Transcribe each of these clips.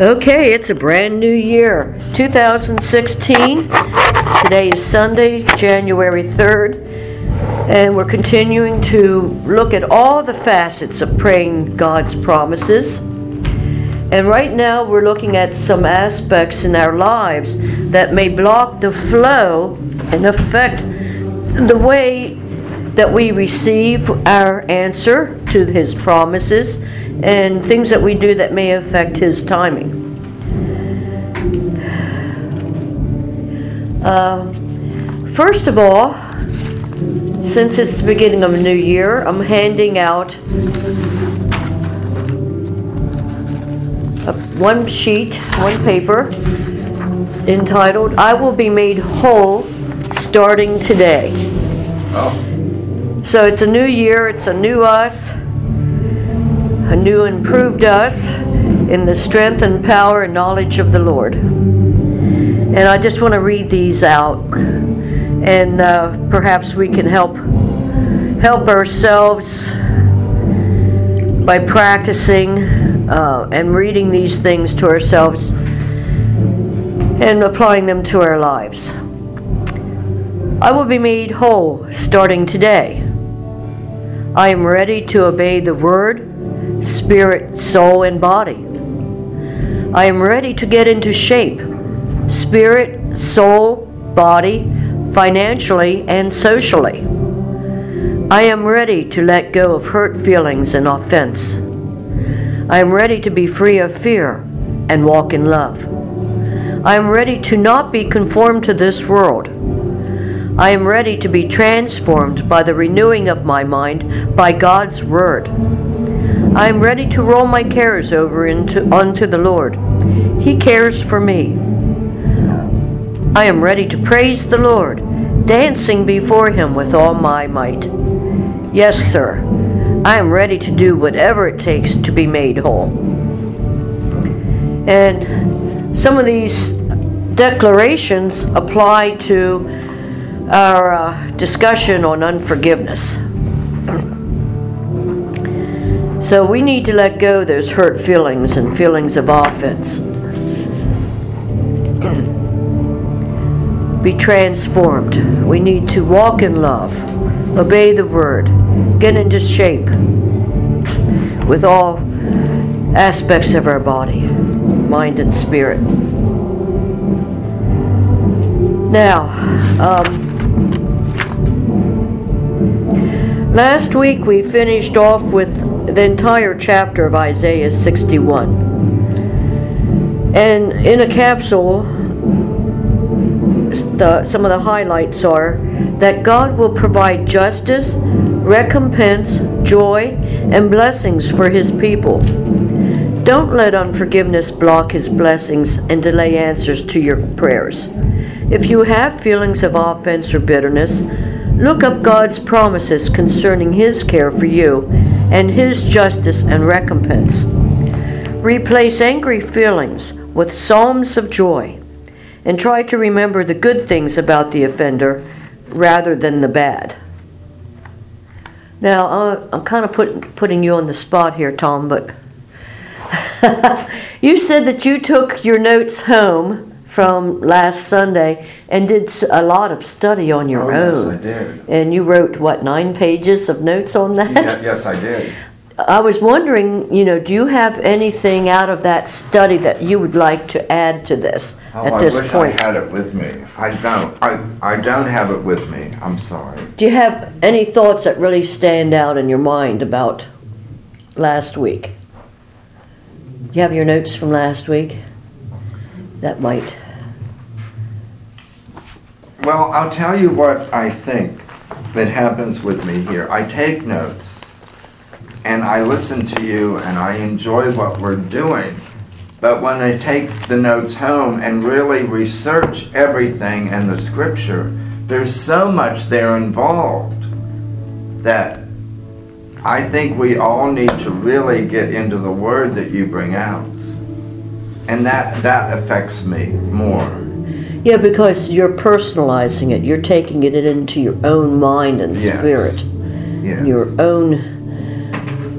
Okay, it's a brand new year, 2016. Today is Sunday, January 3rd, and we're continuing to look at all the facets of praying God's promises. And right now, we're looking at some aspects in our lives that may block the flow and affect the way that we receive our answer to His promises and things that we do that may affect His timing. Uh, first of all, since it's the beginning of a new year, I'm handing out a, one sheet, one paper entitled I Will Be Made Whole Starting Today. Oh, So it's a new year, it's a new us, a new improved us in the strength and power and knowledge of the Lord. And I just want to read these out, and uh, perhaps we can help help ourselves by practicing uh, and reading these things to ourselves and applying them to our lives. I will be made whole starting today. I am ready to obey the word, spirit, soul, and body. I am ready to get into shape, spirit, soul, body, financially, and socially. I am ready to let go of hurt feelings and offense. I am ready to be free of fear and walk in love. I am ready to not be conformed to this world. I am ready to be transformed by the renewing of my mind by God's word. I am ready to roll my cares over into onto the Lord. He cares for me. I am ready to praise the Lord, dancing before him with all my might. Yes, sir. I am ready to do whatever it takes to be made whole. And some of these declarations apply to our uh, discussion on unforgiveness. So we need to let go those hurt feelings and feelings of offense. Be transformed. We need to walk in love, obey the word, get into shape with all aspects of our body, mind, and spirit. Now, um, last week we finished off with the entire chapter of Isaiah 61. And in a capsule, the, some of the highlights are that God will provide justice, recompense, joy, and blessings for His people. Don't let unforgiveness block His blessings and delay answers to your prayers. If you have feelings of offense or bitterness, look up God's promises concerning His care for you and His justice and recompense. Replace angry feelings with psalms of joy and try to remember the good things about the offender rather than the bad. Now, I'm kind of put, putting you on the spot here, Tom, but you said that you took your notes home from last Sunday and did a lot of study on your oh yes, own. I did. And you wrote, what, nine pages of notes on that? Yeah, yes, I did. I was wondering, you know, do you have anything out of that study that you would like to add to this Oh, at I this point? I had it with me. I don't. I, I don't have it with me. I'm sorry. Do you have any thoughts that really stand out in your mind about last week? Do you have your notes from last week? That might. Well, I'll tell you what I think that happens with me here. I take notes and I listen to you and I enjoy what we're doing. But when I take the notes home and really research everything and the scripture, there's so much there involved that I think we all need to really get into the word that you bring out. And that that affects me more. Yeah, because you're personalizing it. You're taking it into your own mind and Yes. spirit, Yes. your own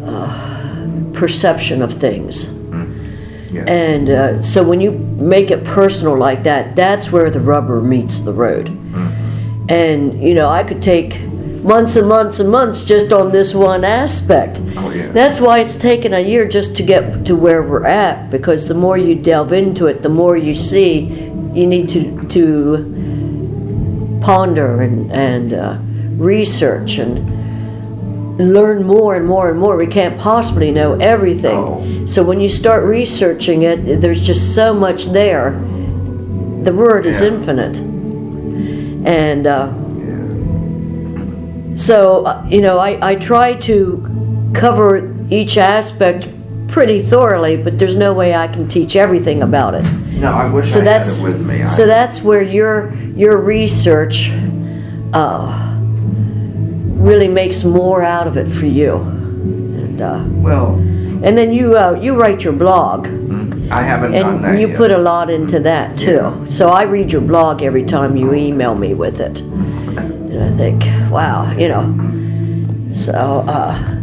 uh, perception of things. Yeah. And uh, so when you make it personal like that, that's where the rubber meets the road. Mm-hmm. And, you know, I could take months and months and months just on this one aspect. Oh, yeah. That's why it's taken a year just to get to where we're at, because the more you delve into it, the more you see you need to, to ponder and, and uh, research and learn more and more and more. We can't possibly know everything. No. So when you start researching it, there's just so much there. The word is infinite. And uh, Yeah. so, uh, you know, I, I try to cover each aspect pretty thoroughly, but there's no way I can teach everything about it. No, I wish So I that's had it with me. I- so that's where your your research uh, really makes more out of it for you, and uh, well, and then you uh, you write your blog, I haven't done that and you yet. put a lot into that too. Yeah. So I read your blog every time you email me with it, and I think, wow, you know. So uh.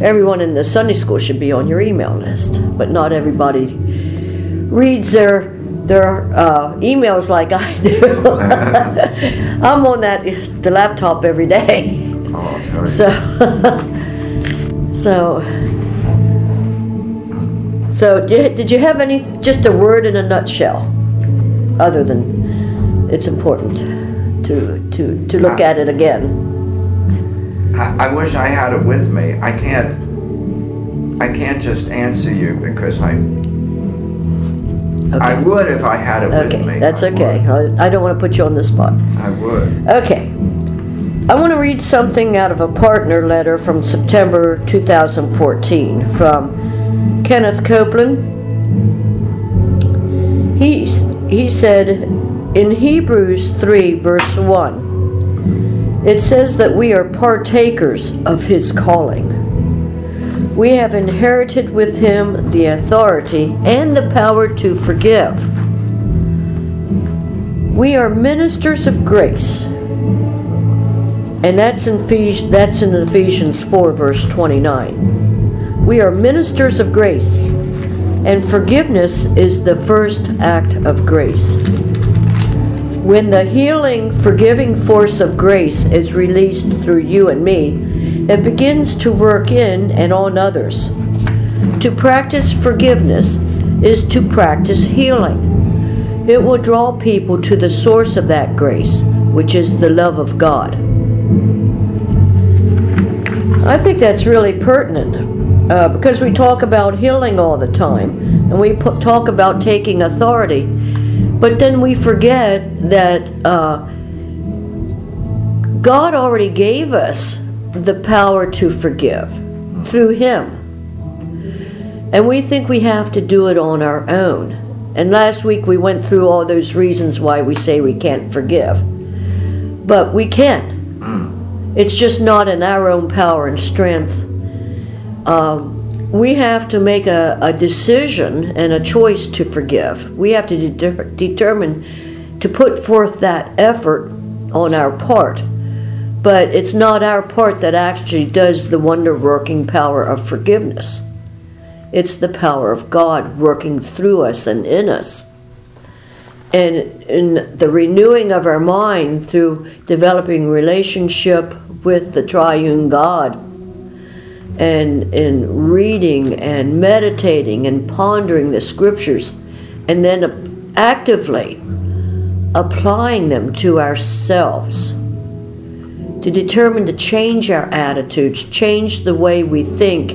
Everyone in the Sunday school should be on your email list, but not everybody reads their their uh, emails like I do. I'm on that the laptop every day, Oh, I'll tell you. so so so. Did you, did you have any just a word in a nutshell, other than it's important to to to look at it again? I, I wish I had it with me. I can't. I can't just answer you because I. I would if I had it Okay, with me. that's I okay. would. I, I don't want to put you on the spot. I would. Okay. I want to read something out of a partner letter from September 2014 from Kenneth Copeland. He, he said in Hebrews 3, verse 1, it says that we are partakers of his calling. We have inherited with him the authority and the power to forgive. We are ministers of grace. And that's in that's in Ephesians 4 verse 29. We are ministers of grace. And forgiveness is the first act of grace. When the healing, forgiving force of grace is released through you and me, it begins to work in and on others. To practice forgiveness is to practice healing. It will draw people to the source of that grace, which is the love of God. I think that's really pertinent uh, because we talk about healing all the time and we put, talk about taking authority, but then we forget that uh, God already gave us the power to forgive through Him. And we think we have to do it on our own. And last week we went through all those reasons why we say we can't forgive. But we can. It's just not in our own power and strength. Um, we have to make a, a decision and a choice to forgive. We have to de- determine to put forth that effort on our part. But it's not our part that actually does the wonder working power of forgiveness. It's the power of God working through us and in us. And in the renewing of our mind through developing relationship with the triune God and in reading and meditating and pondering the scriptures and then actively applying them to ourselves to determine to change our attitudes, change the way we think,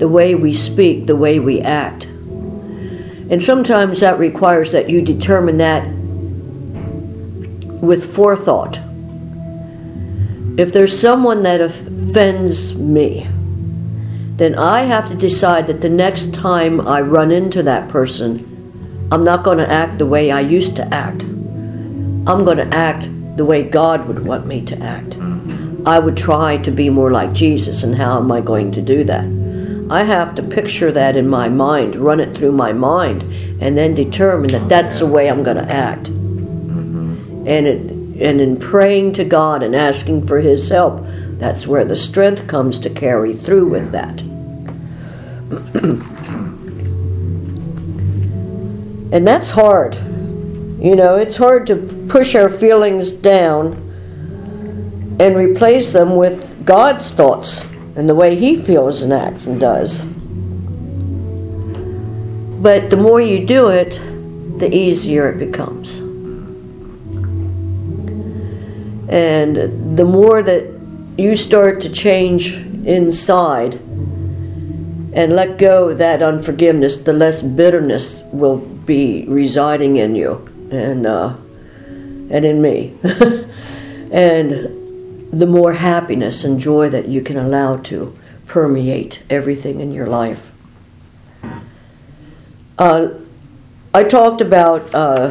the way we speak, the way we act. And sometimes that requires that you determine that with forethought. If there's someone that offends me, then I have to decide that the next time I run into that person, I'm not going to act the way I used to act. I'm going to act the way God would want me to act. Mm-hmm. I would try to be more like Jesus, and how am I going to do that? I have to picture that in my mind, run it through my mind, and then determine that that's the way I'm going to act. Mm-hmm. And it, and in praying to God and asking for His help, that's where the strength comes to carry through with that. And that's hard. You know, it's hard to push our feelings down and replace them with God's thoughts and the way He feels and acts and does. But the more you do it, the easier it becomes. And the more that you start to change inside and let go of that unforgiveness, the less bitterness will be residing in you and uh, and in me, and the more happiness and joy that you can allow to permeate everything in your life. Uh, I talked about uh,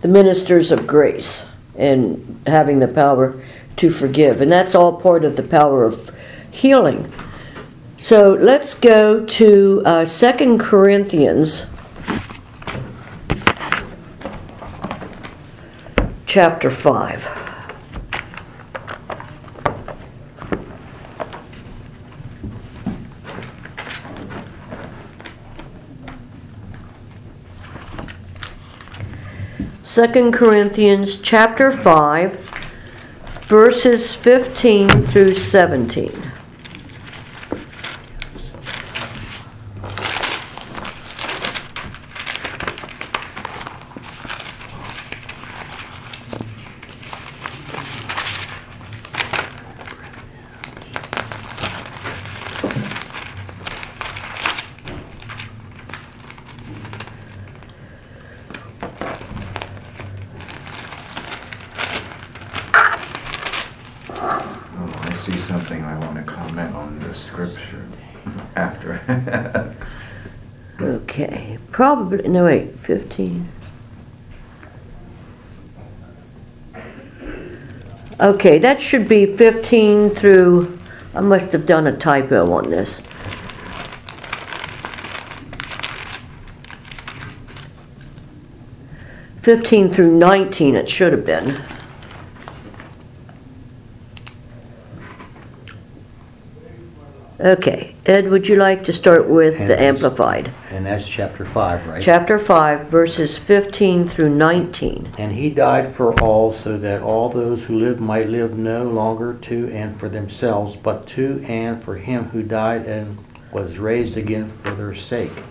the ministers of grace and having the power to forgive, and that's all part of the power of healing. So let's go to uh, 2 Corinthians chapter 5. Second Corinthians chapter 5 verses 15 through 17. Oh, I see something I want to comment on the scripture after. Okay, probably, no, wait, 15. Okay, that should be 15 through, I must have done a typo on this. Fifteen through nineteen, it should have been. Okay, Ed, would you like to start with the. Amplified? And that's chapter 5, right? Chapter 5, verses 15 through 19. and he died for all, so that all those who live might live no longer to and for themselves, but to and for him who died and was raised again for their sake.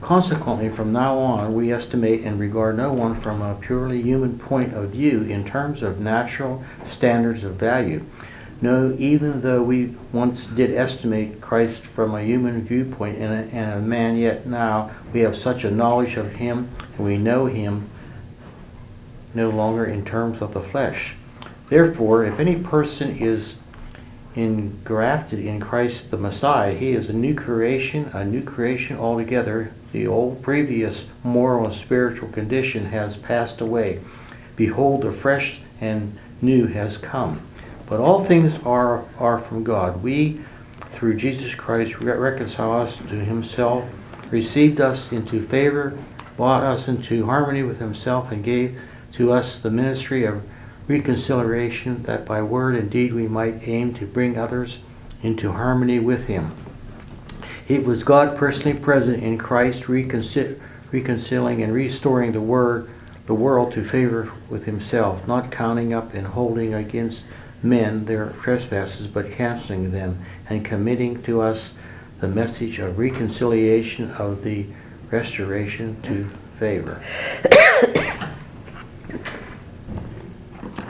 Consequently, from now on, we estimate and regard no one from a purely human point of view in terms of natural standards of value. No, even though we once did estimate Christ from a human viewpoint and a, and a man, yet now we have such a knowledge of him and we know him no longer in terms of the flesh. Therefore, if any person is engrafted in Christ the Messiah, he is a new creation, a new creation altogether. The old previous moral and spiritual condition has passed away. Behold, the fresh and new has come. But all things are, are from God. We, through Jesus Christ, re- reconcile us to himself, received us into favor, brought us into harmony with himself, and gave to us the ministry of reconciliation, that by word and deed we might aim to bring others into harmony with him. It was God personally present in Christ, reconcil- reconciling and restoring the word, the world to favor with himself, not counting up and holding against men their trespasses, but canceling them, and committing to us the message of reconciliation of the restoration to favor.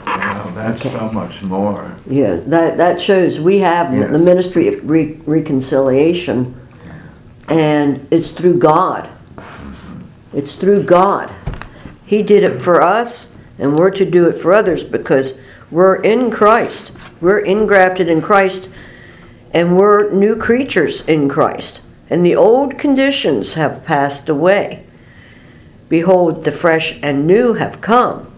Wow, that's so much more. Yeah, that, that shows we have Yes. the ministry of re- reconciliation, and it's through God. It's through God. He did it for us, and we're to do it for others because we're in Christ. We're ingrafted in Christ, and we're new creatures in Christ. And the old conditions have passed away. Behold, the fresh and new have come.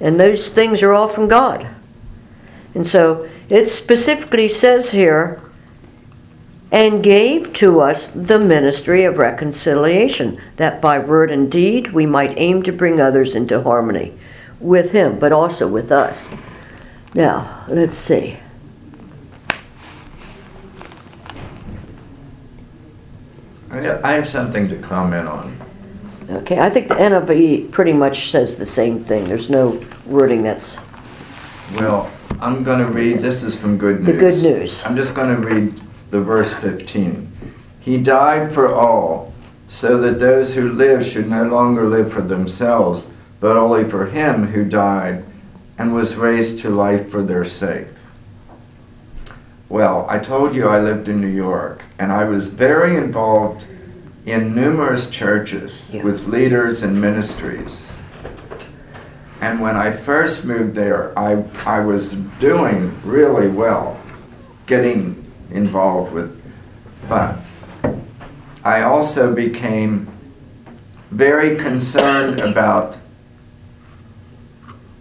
And those things are all from God. And so it specifically says here, and gave to us the ministry of reconciliation, that by word and deed we might aim to bring others into harmony with Him, but also with us. Now, let's see. I I have something to comment on. Okay, I think the NIV pretty much says the same thing. There's no wording that's Well, I'm going to read, this is from Good News. the good news. I'm just going to read the verse 15. He died for all, so that those who live should no longer live for themselves, but only for him who died and was raised to life for their sake. Well, I told you I lived in New York, and I was very involved in numerous churches Yeah. with leaders and ministries. And when I first moved there, I, I was doing really well, getting involved with, but I also became very concerned about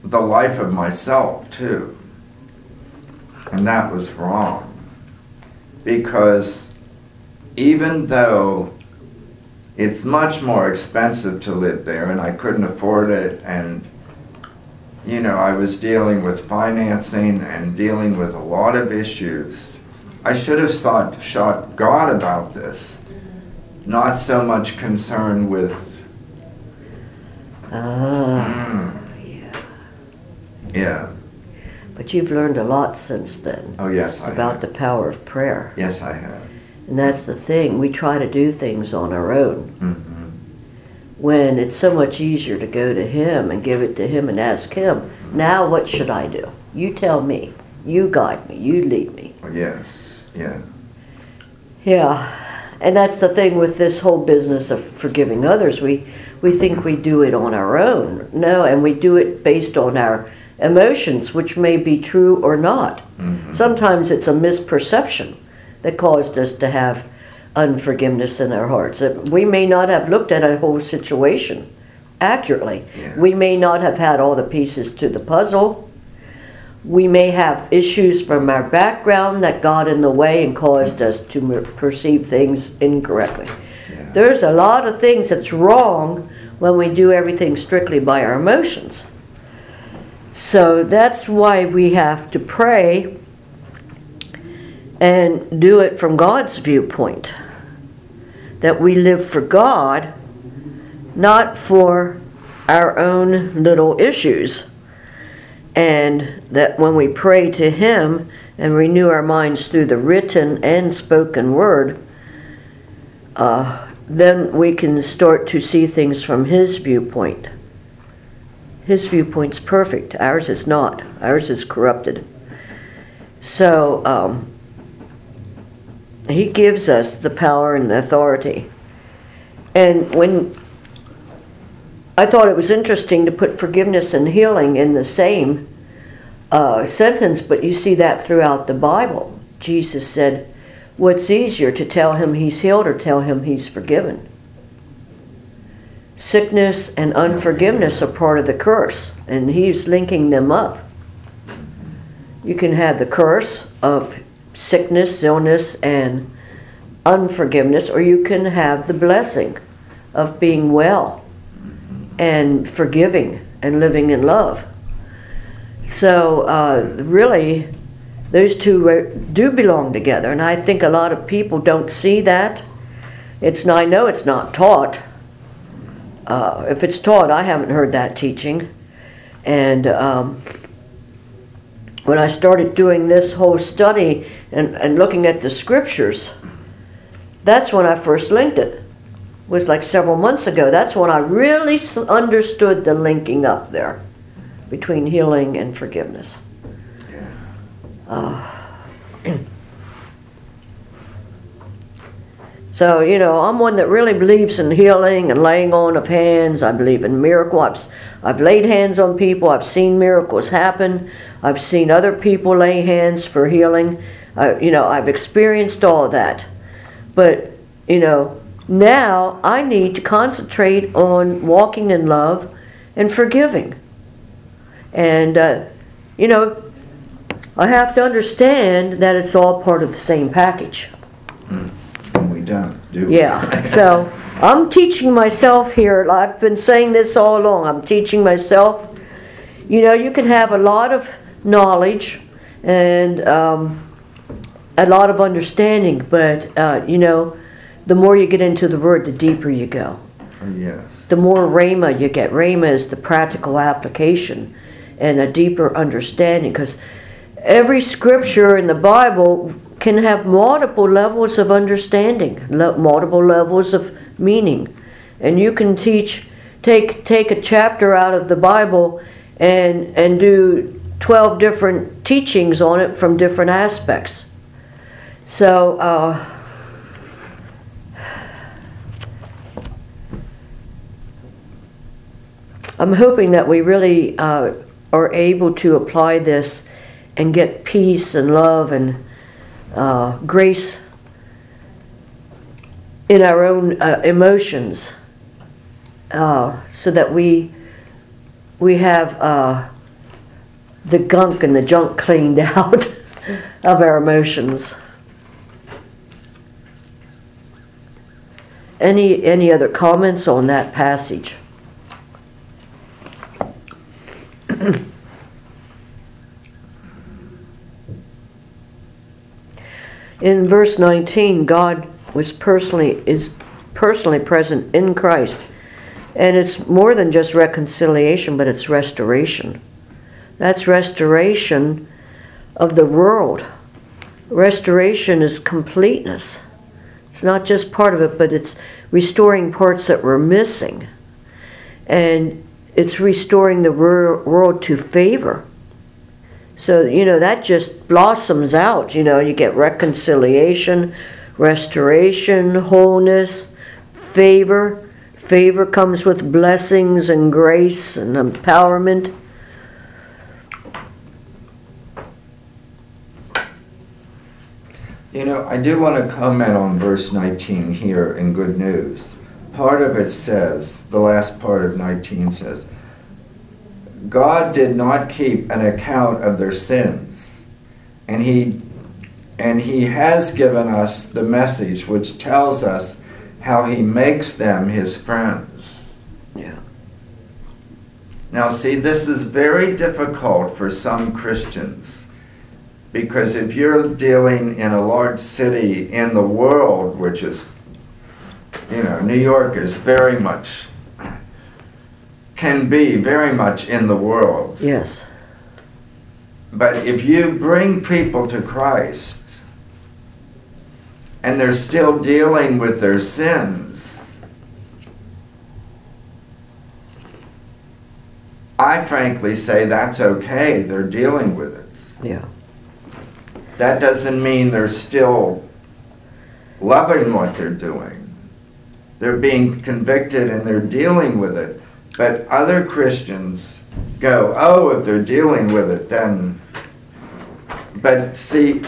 the life of myself, too. And that was wrong. Because even though it's much more expensive to live there and I couldn't afford it and you know, I was dealing with financing and dealing with a lot of issues. I should have sought, sought God about this, not so much concerned with, mm, yeah. but you've learned a lot since then Oh, yes, I about the power of prayer. Yes, I have. And that's the thing. We try to do things on our own hmm when it's so much easier to go to Him and give it to Him and ask Him, now what should I do? You tell me. You guide me. You lead me. Oh, yes, yeah. Yeah. And that's the thing with this whole business of forgiving others. We we think we do it on our own. No, and we do it based on our emotions, which may be true or not. hmm Sometimes it's a misperception that caused us to have unforgiveness in our hearts. Uh, We may not have looked at a whole situation accurately. Yeah. We may not have had all the pieces to the puzzle. We may have issues from our background that got in the way and caused us to mer- perceive things incorrectly. Yeah. There's a lot of things that's wrong when we do everything strictly by our emotions. So that's why we have to pray and do it from God's viewpoint. That we live for God, not for our own little issues. And that when we pray to Him and renew our minds through the written and spoken word, uh, then we can start to see things from His viewpoint. His viewpoint's perfect, ours is not, ours is corrupted. So, um, he gives us the power and the authority. And when I thought it was interesting to put forgiveness and healing in the same uh, sentence, but you see that throughout the Bible. Jesus said, What's easier to tell him he's healed or tell him he's forgiven? Sickness and unforgiveness are part of the curse, and he's linking them up. You can have the curse of sickness, illness, and unforgiveness, or you can have the blessing of being well and forgiving and living in love. So, uh, really, those two do belong together, and I think a lot of people don't see that. It's I know it's not taught. Uh, if it's taught, I haven't heard that teaching, and. Um, when I started doing this whole study and, and looking at the scriptures, that's when I first linked it. It was like several months ago. That's when I really understood the linking up there between healing and forgiveness. Yeah. Uh, so, you know, I'm one that really believes in healing and laying on of hands. I believe in miracles. I've, I've laid hands on people. I've seen miracles happen. I've seen other people lay hands for healing. Uh, you know, I've experienced all of that. But, you know, now I need to concentrate on walking in love and forgiving. And, uh, you know, I have to understand that it's all part of the same package. And we don't, do we? Yeah. So I'm teaching myself here. I've been saying this all along. I'm teaching myself. You know, you can have a lot of knowledge and um, a lot of understanding, but uh, you know, the more you get into the word, the deeper you go. Yes. the more Rhema you get. Rhema is the practical application and a deeper understanding because every scripture in the Bible can have multiple levels of understanding, le- multiple levels of meaning. And you can teach, take, take a chapter out of the Bible and, and do 12 different teachings on it from different aspects. So, uh, I'm hoping that we really uh, are able to apply this and get peace and love and uh, grace in our own uh, emotions, uh, so that we we have uh, the gunk and the junk cleaned out of our emotions. Any any other comments on that passage? In verse 19, God was personally is personally present in Christ. And it's more than just reconciliation, but it's restoration. That's restoration of the world. Restoration is completeness. It's not just part of it, but it's restoring parts that were missing. And it's restoring the world to favor. So, you know, that just blossoms out. You know, you get reconciliation, restoration, wholeness, favor. Favor comes with blessings and grace and empowerment. You know, I do want to comment on verse 19 here in Good News. Part of it says, the last part of 19 says, God did not keep an account of their sins. And he and he has given us the message which tells us how he makes them his friends. Yeah. Now see this is very difficult for some Christians because if you're dealing in a large city in the world which is you know New York is very much can be very much in the world. Yes. But if you bring people to Christ and they're still dealing with their sins, I frankly say that's okay. They're dealing with it. Yeah. That doesn't mean they're still loving what they're doing. They're being convicted and they're dealing with it. But other Christians go, oh, if they're dealing with it, then. But see,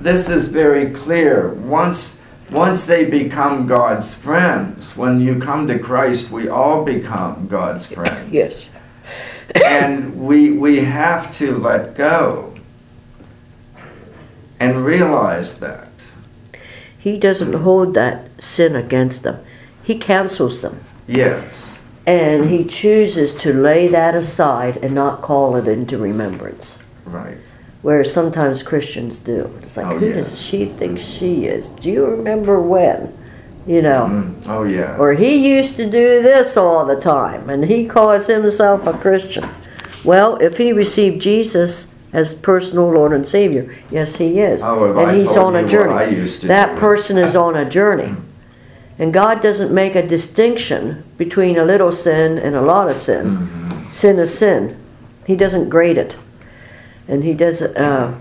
this is very clear. Once, once they become God's friends, when you come to Christ, we all become God's friends. Yes. and we, we have to let go and realize that. He doesn't hold that sin against them, He cancels them. Yes. And he chooses to lay that aside and not call it into remembrance. Right. Whereas sometimes Christians do. It's like, Oh, who yeah. does she think she is? Do you remember when? You know. Mm. Oh, yeah. Or he used to do this all the time and he calls himself a Christian. Well, if he received Jesus as personal Lord and Savior, yes, he is. Oh, and I he's on a journey. I used to that do. person is on a journey. And God doesn't make a distinction between a little sin and a lot of sin. Mm-hmm. Sin is sin. He doesn't grade it. And he doesn't, uh,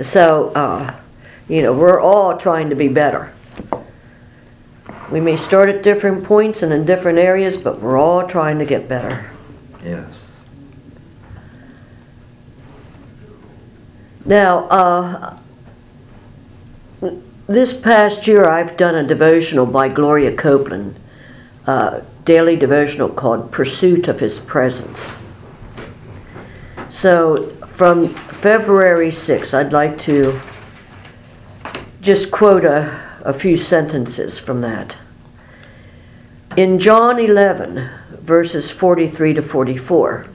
so, uh, you know, we're all trying to be better. We may start at different points and in different areas, but we're all trying to get better. Yes. Now, uh, this past year I've done a devotional by Gloria Copeland, uh, daily devotional called Pursuit of His Presence. So, from February 6th, I'd like to just quote a, a few sentences from that. In John 11, verses 43 to 44,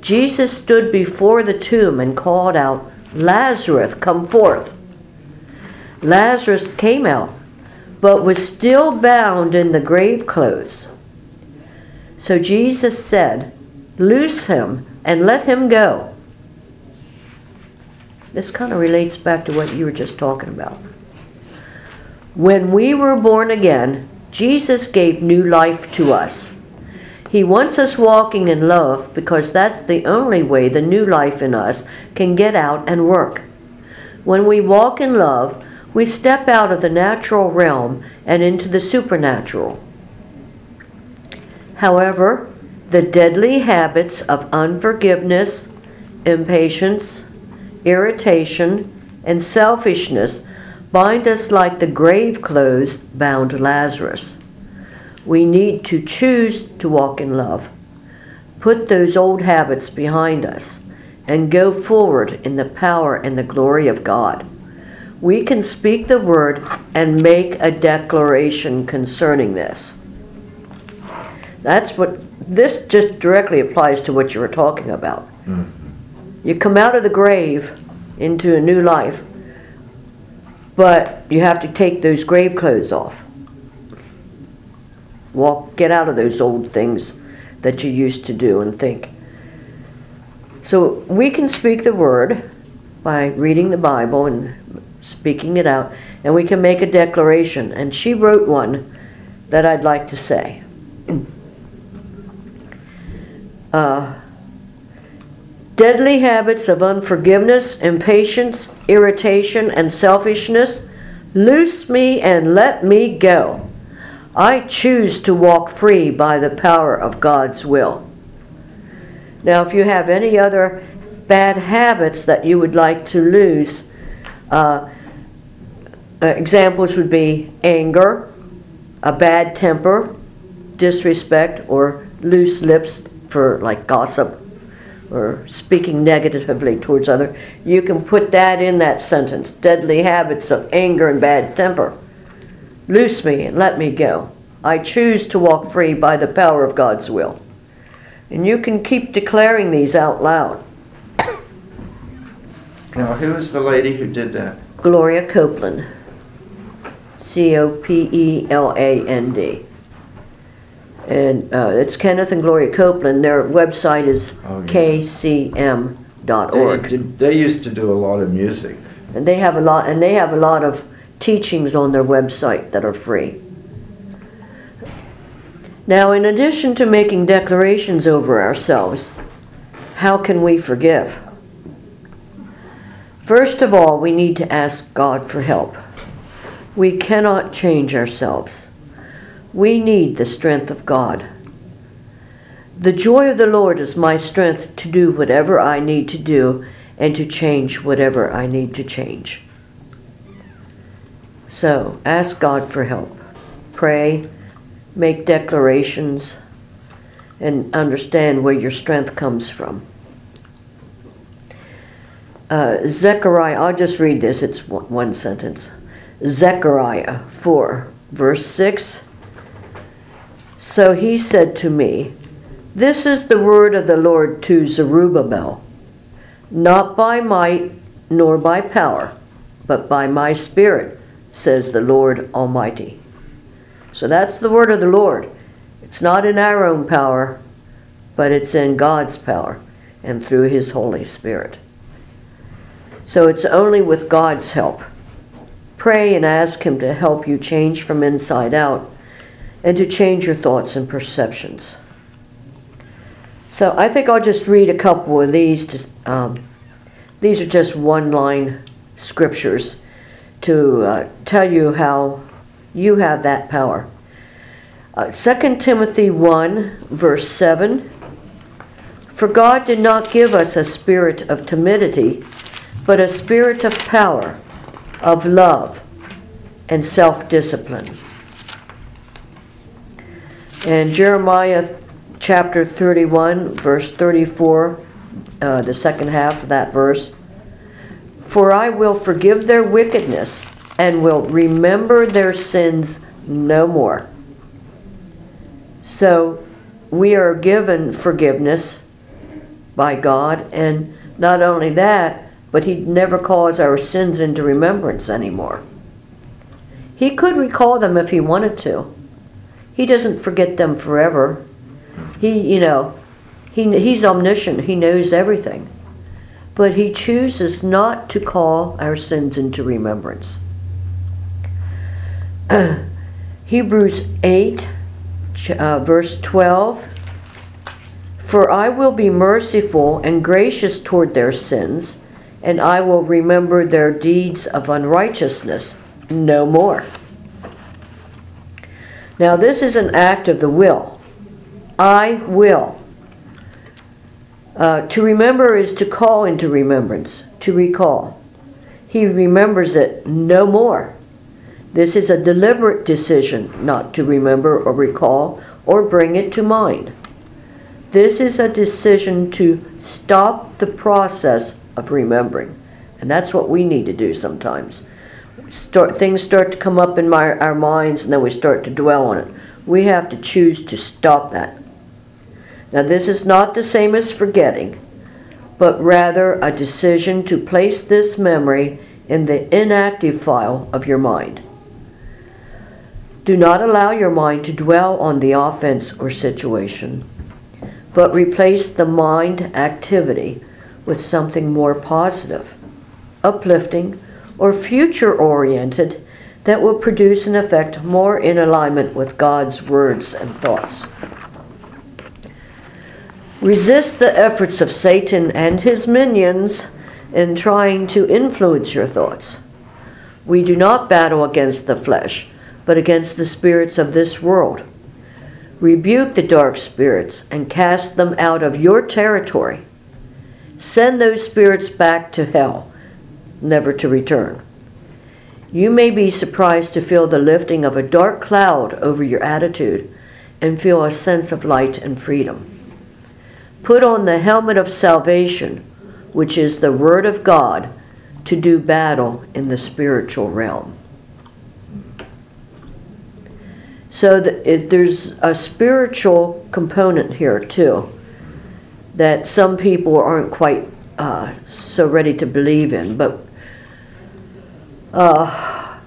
Jesus stood before the tomb and called out, Lazarus, come forth. Lazarus came out, but was still bound in the grave clothes. So Jesus said, Loose him and let him go. This kind of relates back to what you were just talking about. When we were born again, Jesus gave new life to us. He wants us walking in love because that's the only way the new life in us can get out and work. When we walk in love, we step out of the natural realm and into the supernatural. However, the deadly habits of unforgiveness, impatience, irritation, and selfishness bind us like the grave clothes bound Lazarus. We need to choose to walk in love, put those old habits behind us, and go forward in the power and the glory of God. We can speak the word and make a declaration concerning this. That's what this just directly applies to what you were talking about. Mm-hmm. You come out of the grave into a new life but you have to take those grave clothes off. Walk, get out of those old things that you used to do and think. So we can speak the word by reading the Bible and speaking it out, and we can make a declaration. And she wrote one that I'd like to say. Uh, Deadly habits of unforgiveness, impatience, irritation, and selfishness, loose me and let me go. I choose to walk free by the power of God's will. Now, if you have any other bad habits that you would like to lose, uh, uh, examples would be anger, a bad temper, disrespect, or loose lips for like gossip or speaking negatively towards other, you can put that in that sentence. Deadly habits of anger and bad temper. Loose me and let me go. I choose to walk free by the power of God's will. And you can keep declaring these out loud. Now, who is the lady who did that? Gloria Copeland. C O P E L A N D and uh, it's Kenneth and Gloria Copeland. Their website is oh, yeah. kcm.org. They, they used to do a lot of music, and they have a lot, and they have a lot of teachings on their website that are free. Now, in addition to making declarations over ourselves, how can we forgive? First of all, we need to ask God for help. We cannot change ourselves. We need the strength of God. The joy of the Lord is my strength to do whatever I need to do and to change whatever I need to change. So ask God for help. Pray, make declarations, and understand where your strength comes from. Uh, Zechariah, I'll just read this, it's one sentence. Zechariah 4, verse 6 so he said to me, This is the word of the Lord to Zerubbabel, not by might nor by power, but by my spirit, says the Lord Almighty. So that's the word of the Lord. It's not in our own power, but it's in God's power and through His Holy Spirit. So it's only with God's help. Pray and ask Him to help you change from inside out and to change your thoughts and perceptions. So I think I'll just read a couple of these. To, um, these are just one line scriptures to uh, tell you how you have that power. Uh, 2 Timothy 1, verse 7 For God did not give us a spirit of timidity, but a spirit of power, of love, and self discipline. And Jeremiah chapter 31, verse 34, uh, the second half of that verse. For I will forgive their wickedness and will remember their sins no more. So we are given forgiveness by God, and not only that, but He never calls our sins into remembrance anymore. He could recall them if he wanted to. He doesn't forget them forever. He, you know, he, he's omniscient. He knows everything. But he chooses not to call our sins into remembrance. Hebrews 8, uh, verse 12. For I will be merciful and gracious toward their sins, and I will remember their deeds of unrighteousness no more. Now, this is an act of the will. I will. Uh, to remember is to call into remembrance, to recall. He remembers it no more. This is a deliberate decision not to remember or recall or bring it to mind. This is a decision to stop the process of remembering. And that's what we need to do sometimes. Start, things start to come up in my, our minds and then we start to dwell on it. We have to choose to stop that. Now, this is not the same as forgetting, but rather a decision to place this memory in the inactive file of your mind. Do not allow your mind to dwell on the offense or situation, but replace the mind activity with something more positive, uplifting, or future oriented that will produce an effect more in alignment with God's words and thoughts. Resist the efforts of Satan and his minions in trying to influence your thoughts. We do not battle against the flesh, but against the spirits of this world. Rebuke the dark spirits and cast them out of your territory. Send those spirits back to hell, never to return. You may be surprised to feel the lifting of a dark cloud over your attitude and feel a sense of light and freedom. Put on the helmet of salvation, which is the Word of God, to do battle in the spiritual realm. So it, there's a spiritual component here too that some people aren't quite uh, so ready to believe in. But, uh,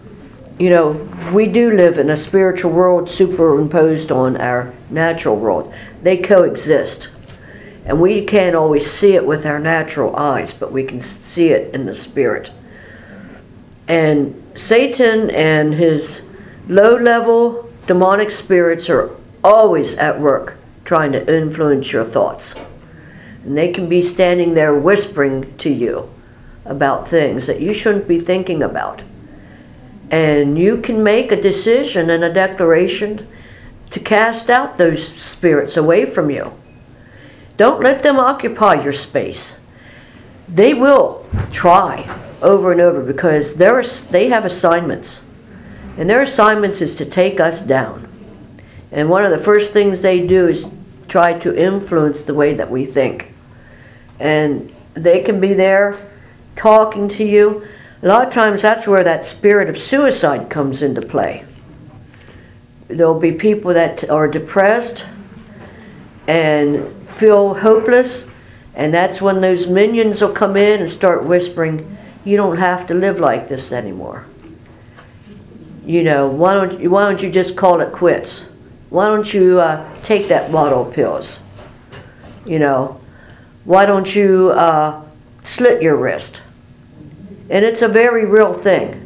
you know, we do live in a spiritual world superimposed on our natural world, they coexist. And we can't always see it with our natural eyes, but we can see it in the spirit. And Satan and his low level demonic spirits are always at work trying to influence your thoughts. And they can be standing there whispering to you about things that you shouldn't be thinking about. And you can make a decision and a declaration to cast out those spirits away from you. Don't let them occupy your space. They will try over and over because they have assignments. And their assignments is to take us down. And one of the first things they do is try to influence the way that we think. And they can be there talking to you. A lot of times that's where that spirit of suicide comes into play. There'll be people that are depressed and feel hopeless, and that's when those minions will come in and start whispering, You don't have to live like this anymore. You know, why don't you, why don't you just call it quits? Why don't you uh, take that bottle of pills? You know, why don't you uh, slit your wrist? And it's a very real thing.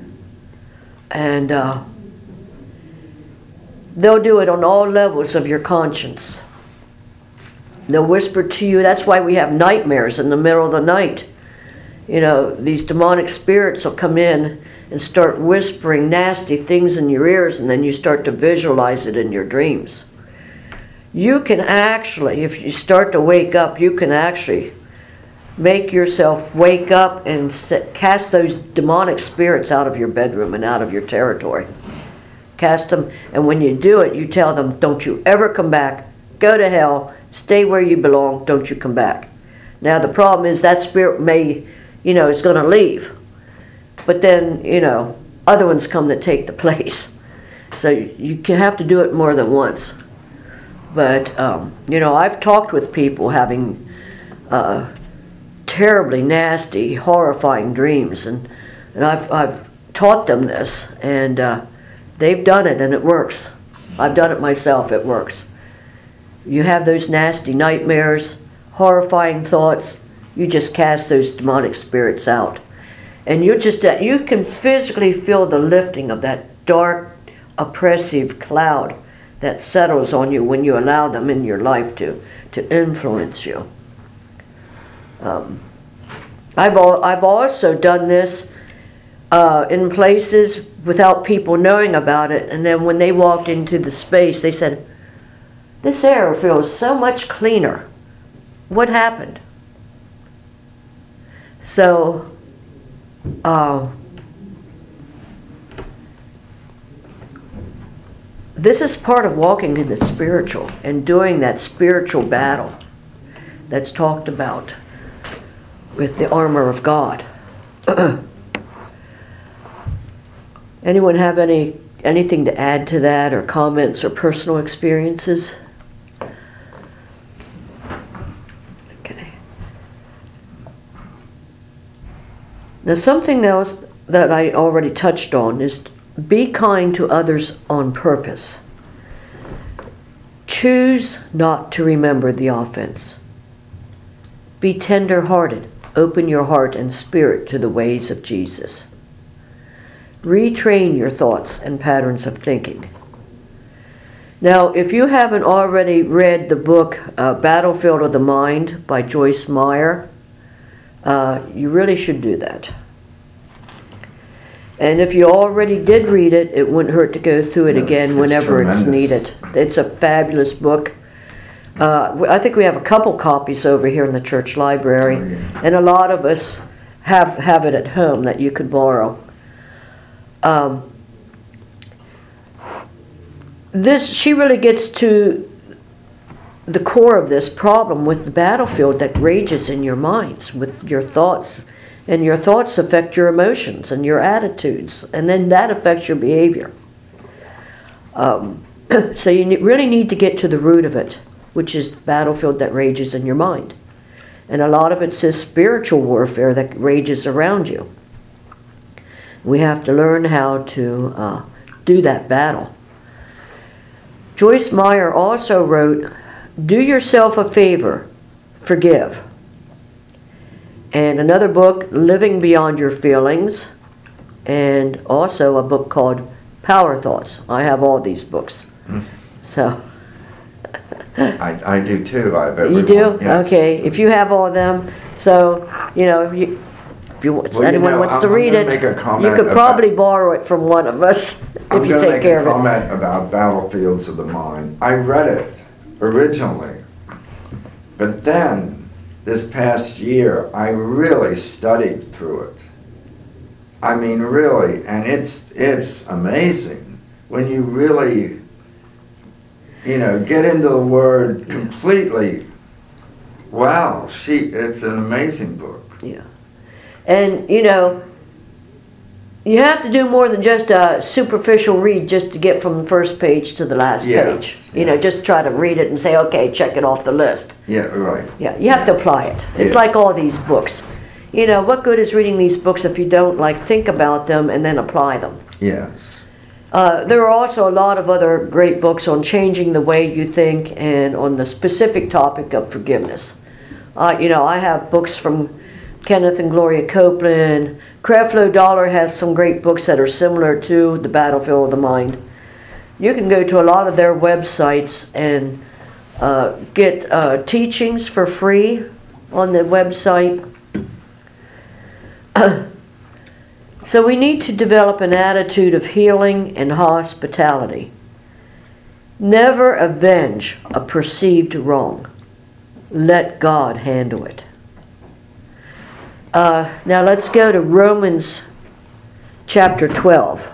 And uh, they'll do it on all levels of your conscience. They'll whisper to you. That's why we have nightmares in the middle of the night. You know, these demonic spirits will come in and start whispering nasty things in your ears, and then you start to visualize it in your dreams. You can actually, if you start to wake up, you can actually make yourself wake up and cast those demonic spirits out of your bedroom and out of your territory. Cast them, and when you do it, you tell them, Don't you ever come back, go to hell, Stay where you belong. Don't you come back. Now, the problem is that spirit may, you know, is going to leave. But then, you know, other ones come to take the place. So you have to do it more than once. But, um, you know, I've talked with people having uh, terribly nasty, horrifying dreams, and, and I've, I've taught them this. And uh, They've done it and it works. I've done it myself, it works. You have those nasty nightmares, horrifying thoughts, you just cast those demonic spirits out. And you just you can physically feel the lifting of that dark oppressive cloud that settles on you when you allow them in your life to to influence you. Um, I've al- I've also done this uh, in places without people knowing about it, and then when they walked into the space, they said, "This air feels so much cleaner. What happened?" So. Uh, this is part of walking in the spiritual and doing that spiritual battle that's talked about with the armor of God. Anyone have any anything to add to that or comments or personal experiences? Okay. Now something else that I already touched on is be kind to others on purpose. Choose not to remember the offense. Be tender hearted. Open your heart and spirit to the ways of Jesus. Retrain your thoughts and patterns of thinking. Now, if you haven't already read the book uh, Battlefield of the Mind by Joyce Meyer, uh, you really should do that. And if you already did read it, it wouldn't hurt to go through it Yes, again it's whenever it's tremendous. needed. It's a fabulous book. Uh, I think we have a couple copies over here in the church library, Oh, yeah. and a lot of us have have it at home that you could borrow. Um, this she really gets to the core of this problem with the battlefield that rages in your minds with your thoughts and your thoughts affect your emotions and your attitudes and then that affects your behavior. Um, so you really need to get to the root of it which is the battlefield that rages in your mind. And a lot of it's this spiritual warfare that rages around you. We have to learn how to uh, do that battle. Joyce meyer also wrote do yourself a favor forgive and another book living beyond your feelings and also a book called power thoughts i have all these books Mm. so I, I do too. I have you do yes. okay if you have all of them so you know if you if you Well, you anyone know, wants I'm- to I'm read it you could about- probably borrow it from one of us if I'm if you going to make a comment about Battlefields of the Mind. I read it originally, but then this past year I really studied through it. I mean, really, and it's it's amazing when you really, you know, get into the Word completely. Wow, she, it's an amazing book. Yeah. And, you know, you have to do more than just a superficial read just to get from the first page to the last Yes, page. You know, just try to read it and say, okay, check it off the list. Yeah, right. Yeah, you have to apply it. It's Yeah. like all these books. You know, what good is reading these books if you don't, like, think about them and then apply them? Yes. Uh, there are also a lot of other great books on changing the way you think and on the specific topic of forgiveness. Uh, you know, I have books from Kenneth and Gloria Copeland. Creflo Dollar has some great books that are similar to The Battlefield of the Mind. You can go to a lot of their websites and uh, get uh, teachings for free on the website. So we need to develop an attitude of healing and hospitality. Never avenge a perceived wrong. Let God handle it. Uh, now let's go to Romans chapter 12.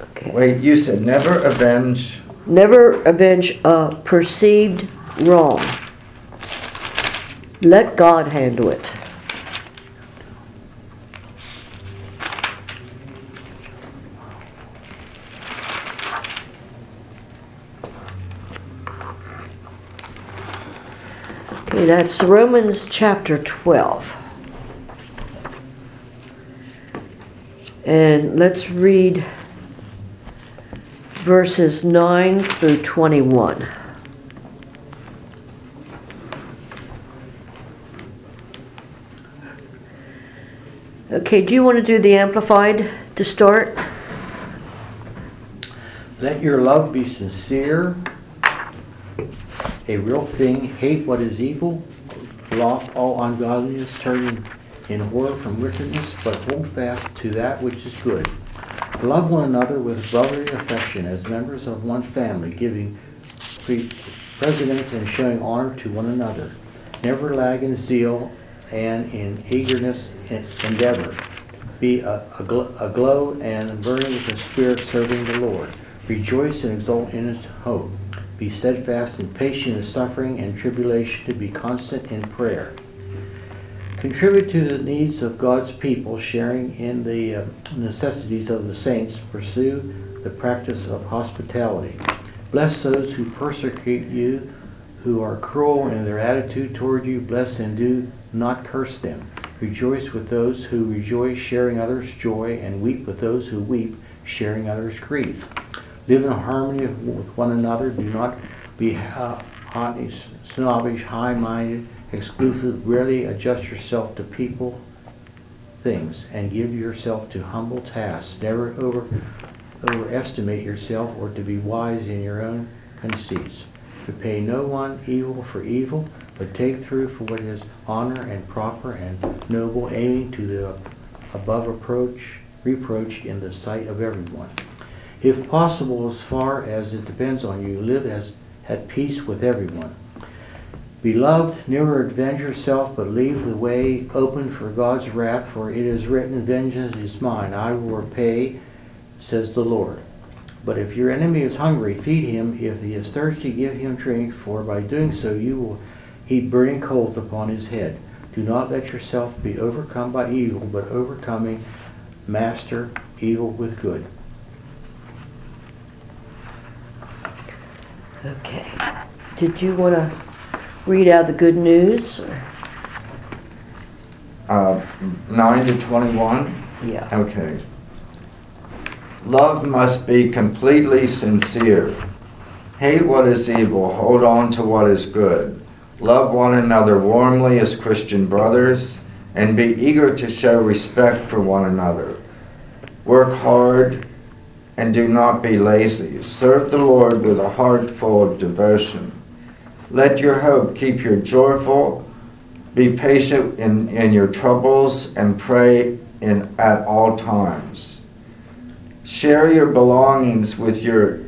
Okay. Wait, you said never avenge. Never avenge a perceived wrong. Let God handle it. That's Romans chapter 12. And let's read verses 9 through 21. Okay, do you want to do the Amplified to start? Let your love be sincere, a real thing. Hate what is evil, lost all ungodliness, turning in horror from wickedness, but hold fast to that which is good. Love one another with brotherly affection as members of one family, giving precedence and showing honor to one another. Never lag in zeal and in eagerness and endeavor. Be aglow and burning with the Spirit, serving the Lord. Rejoice and exult in His hope. Be steadfast and patient in suffering and tribulation, to be constant in prayer. Contribute to the needs of God's people, sharing in the uh, necessities of the saints. Pursue the practice of hospitality. Bless those who persecute you, who are cruel in their attitude toward you. Bless and do not curse them. Rejoice with those who rejoice, sharing others' joy, and weep with those who weep, sharing others' grief. Live in harmony with one another. Do not be uh, snobbish, high-minded, exclusive. Rarely adjust yourself to people, things, and give yourself to humble tasks. Never over overestimate yourself or to be wise in your own conceits. To pay no one evil for evil, but take through for what is honor and proper and noble, aiming to the above approach, reproach in the sight of everyone. If possible, as far as it depends on you, live as at peace with everyone. Beloved, never avenge yourself, but leave the way open for God's wrath, for it is written, Vengeance is mine, I will repay, says the Lord. But if your enemy is hungry, feed him. If he is thirsty, give him drink, for by doing so you will heap burning coals upon his head. Do not let yourself be overcome by evil, but overcoming master evil with good. Okay. Did you want to read out the good news? Uh, 9 to 21? Yeah. Okay. Love must be completely sincere. Hate what is evil, hold on to what is good. Love one another warmly as Christian brothers, and be eager to show respect for one another. Work hard and do not be lazy. Serve the Lord with a heart full of devotion. Let your hope keep you joyful. Be patient in, in your troubles and pray in, at all times. Share your belongings with your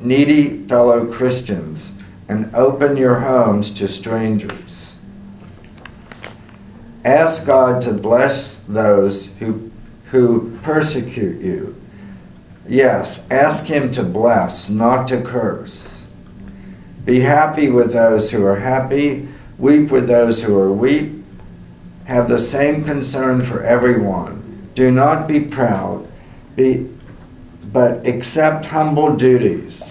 needy fellow Christians and open your homes to strangers. Ask God to bless those who, who persecute you Yes, ask Him to bless, not to curse. Be happy with those who are happy, weep with those who are weep. Have the same concern for everyone. Do not be proud, be, but accept humble duties.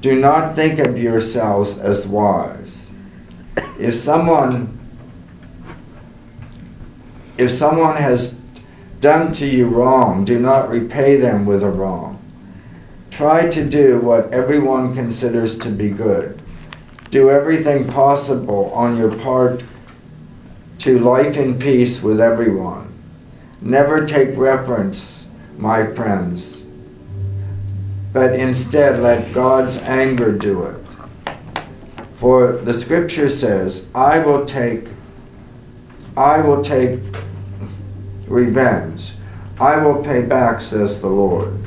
Do not think of yourselves as wise. If someone if someone has done to you wrong, do not repay them with a wrong Try to do what everyone considers to be good. Do everything possible on your part to life in peace with everyone. Never take reference, my friends, but instead let God's anger do it. For the scripture says, I will take I will take revenge. I will pay back, says the Lord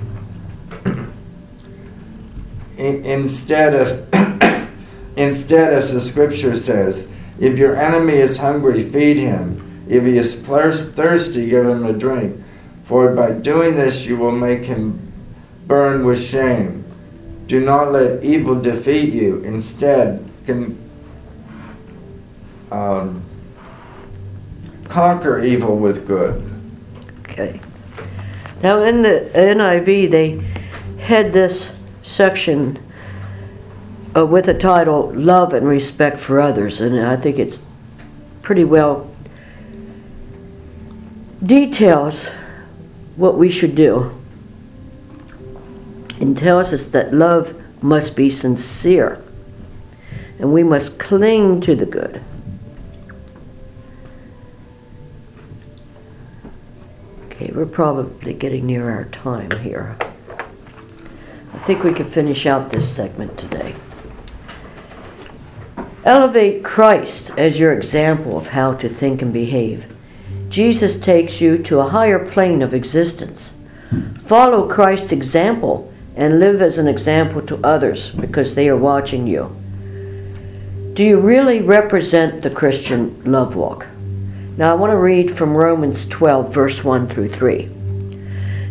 instead of instead as the scripture says if your enemy is hungry feed him. If he is thirsty give him a drink. For by doing this you will make him burn with shame. Do not let evil defeat you. Instead can um, conquer evil with good. Okay. Now in the niv they had this section uh, with the title Love and Respect for Others, and I think it's pretty well details what we should do and tells us that love must be sincere and we must cling to the good. Okay, we're probably getting near our time here. I think we can finish out this segment today. Elevate Christ as your example of how to think and behave. Jesus takes you to a higher plane of existence. Follow Christ's example and live as an example to others because they are watching you. Do you really represent the Christian love walk? Now I want to read from Romans 12, verse 1 through 3.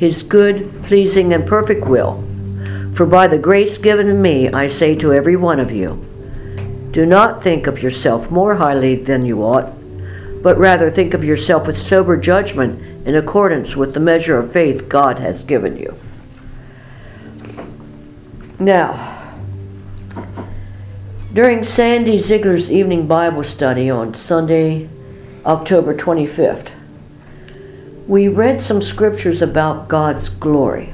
his good, pleasing, and perfect will. For by the grace given to me, I say to every one of you, do not think of yourself more highly than you ought, but rather think of yourself with sober judgment in accordance with the measure of faith God has given you. Now, during Sandy Ziegler's evening Bible study on Sunday, October 25th, we read some scriptures about God's glory,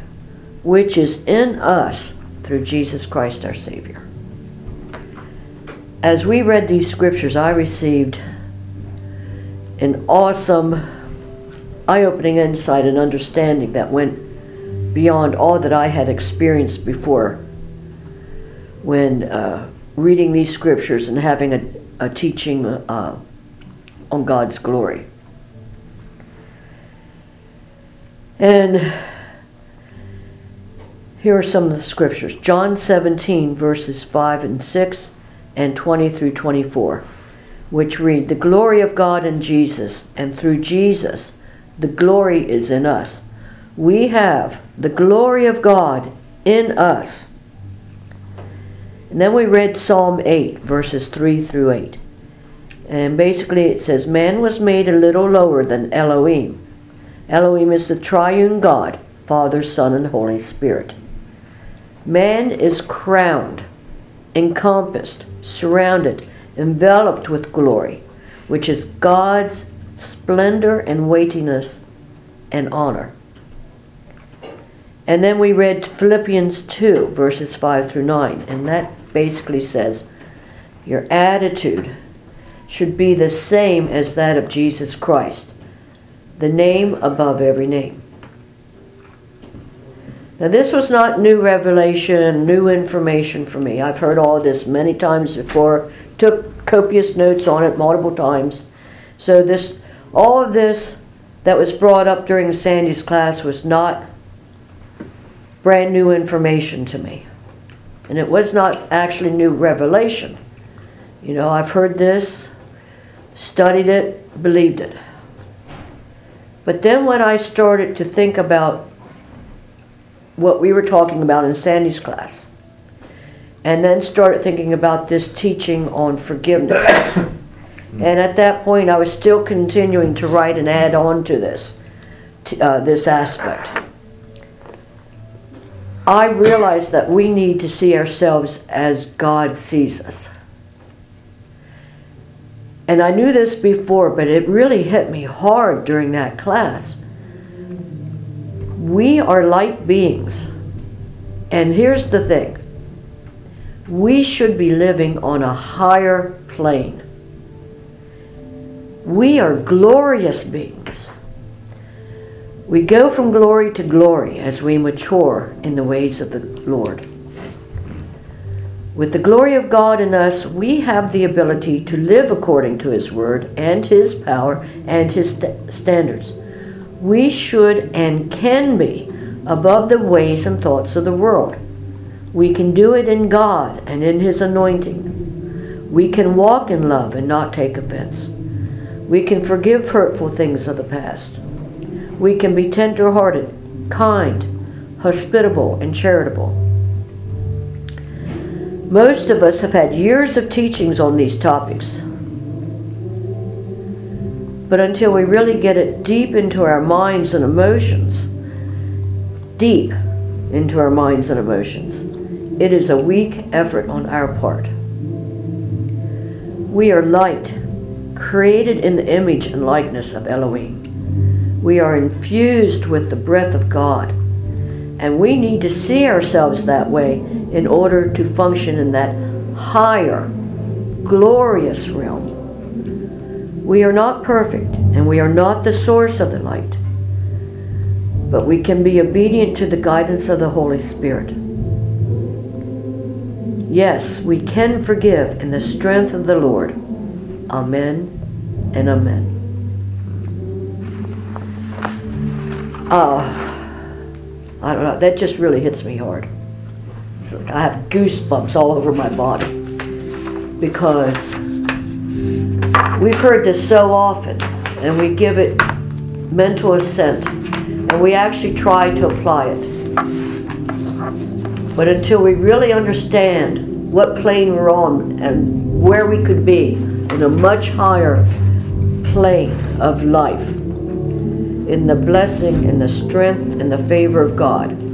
which is in us through Jesus Christ our Savior. As we read these scriptures, I received an awesome, eye opening insight and understanding that went beyond all that I had experienced before when uh, reading these scriptures and having a, a teaching. Uh, on God's glory. And here are some of the scriptures John 17, verses 5 and 6, and 20 through 24, which read The glory of God in Jesus, and through Jesus, the glory is in us. We have the glory of God in us. And then we read Psalm 8, verses 3 through 8. And basically it says, Man was made a little lower than Elohim. Elohim is the triune God, Father, Son, and Holy Spirit. Man is crowned, encompassed, surrounded, enveloped with glory, which is God's splendor and weightiness and honor. And then we read Philippians 2, verses 5 through 9, and that basically says, Your attitude should be the same as that of Jesus Christ, the name above every name. Now, this was not new revelation, new information for me. I've heard all this many times before, took copious notes on it multiple times. So, this, all of this that was brought up during Sandy's class was not brand new information to me. And it was not actually new revelation. You know, I've heard this, studied it, believed it. But then when I started to think about what we were talking about in Sandy's class, and then started thinking about this teaching on forgiveness. and at that point, I was still continuing to write and add on to this, uh, this aspect. I realized that we need to see ourselves as God sees us. And I knew this before, but it really hit me hard during that class. We are light beings. And here's the thing we should be living on a higher plane. We are glorious beings. We go from glory to glory as we mature in the ways of the Lord. With the glory of God in us, we have the ability to live according to His Word and His power and His st- standards. We should and can be above the ways and thoughts of the world. We can do it in God and in His anointing. We can walk in love and not take offense. We can forgive hurtful things of the past. We can be tender-hearted, kind, hospitable, and charitable. Most of us have had years of teachings on these topics. But until we really get it deep into our minds and emotions, deep into our minds and emotions, it is a weak effort on our part. We are light, created in the image and likeness of Elohim. We are infused with the breath of God, and we need to see ourselves that way in order to function in that higher, glorious realm. We are not perfect, and we are not the source of the light, but we can be obedient to the guidance of the Holy Spirit. Yes, we can forgive in the strength of the Lord. Amen and amen. Uh, I don't know, that just really hits me hard. It's like I have goosebumps all over my body because we've heard this so often and we give it mental assent and we actually try to apply it. But until we really understand what plane we're on and where we could be in a much higher plane of life, in the blessing in the strength in the favor of God,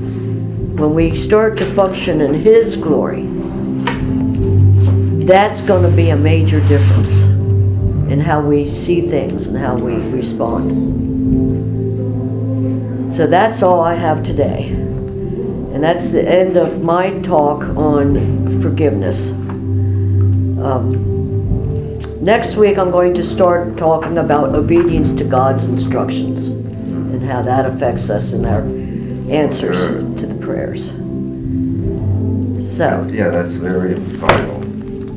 when we start to function in His glory, that's going to be a major difference in how we see things and how we respond. So that's all I have today. And that's the end of my talk on forgiveness. Um, next week, I'm going to start talking about obedience to God's instructions and how that affects us in our answers prayers. So, Yeah, that's very vital.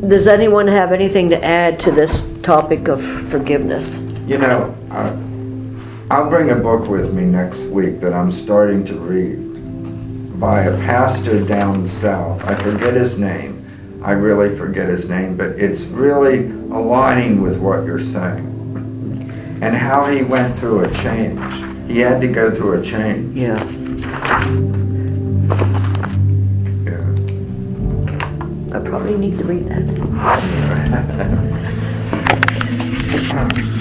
does anyone have anything to add to this topic of forgiveness? You know, I, I'll bring a book with me next week that I'm starting to read by a pastor down south. I forget his name. I really forget his name, but it's really aligning with what you're saying. And how he went through a change. He had to go through a change. Yeah. Yeah. Probably need to read that.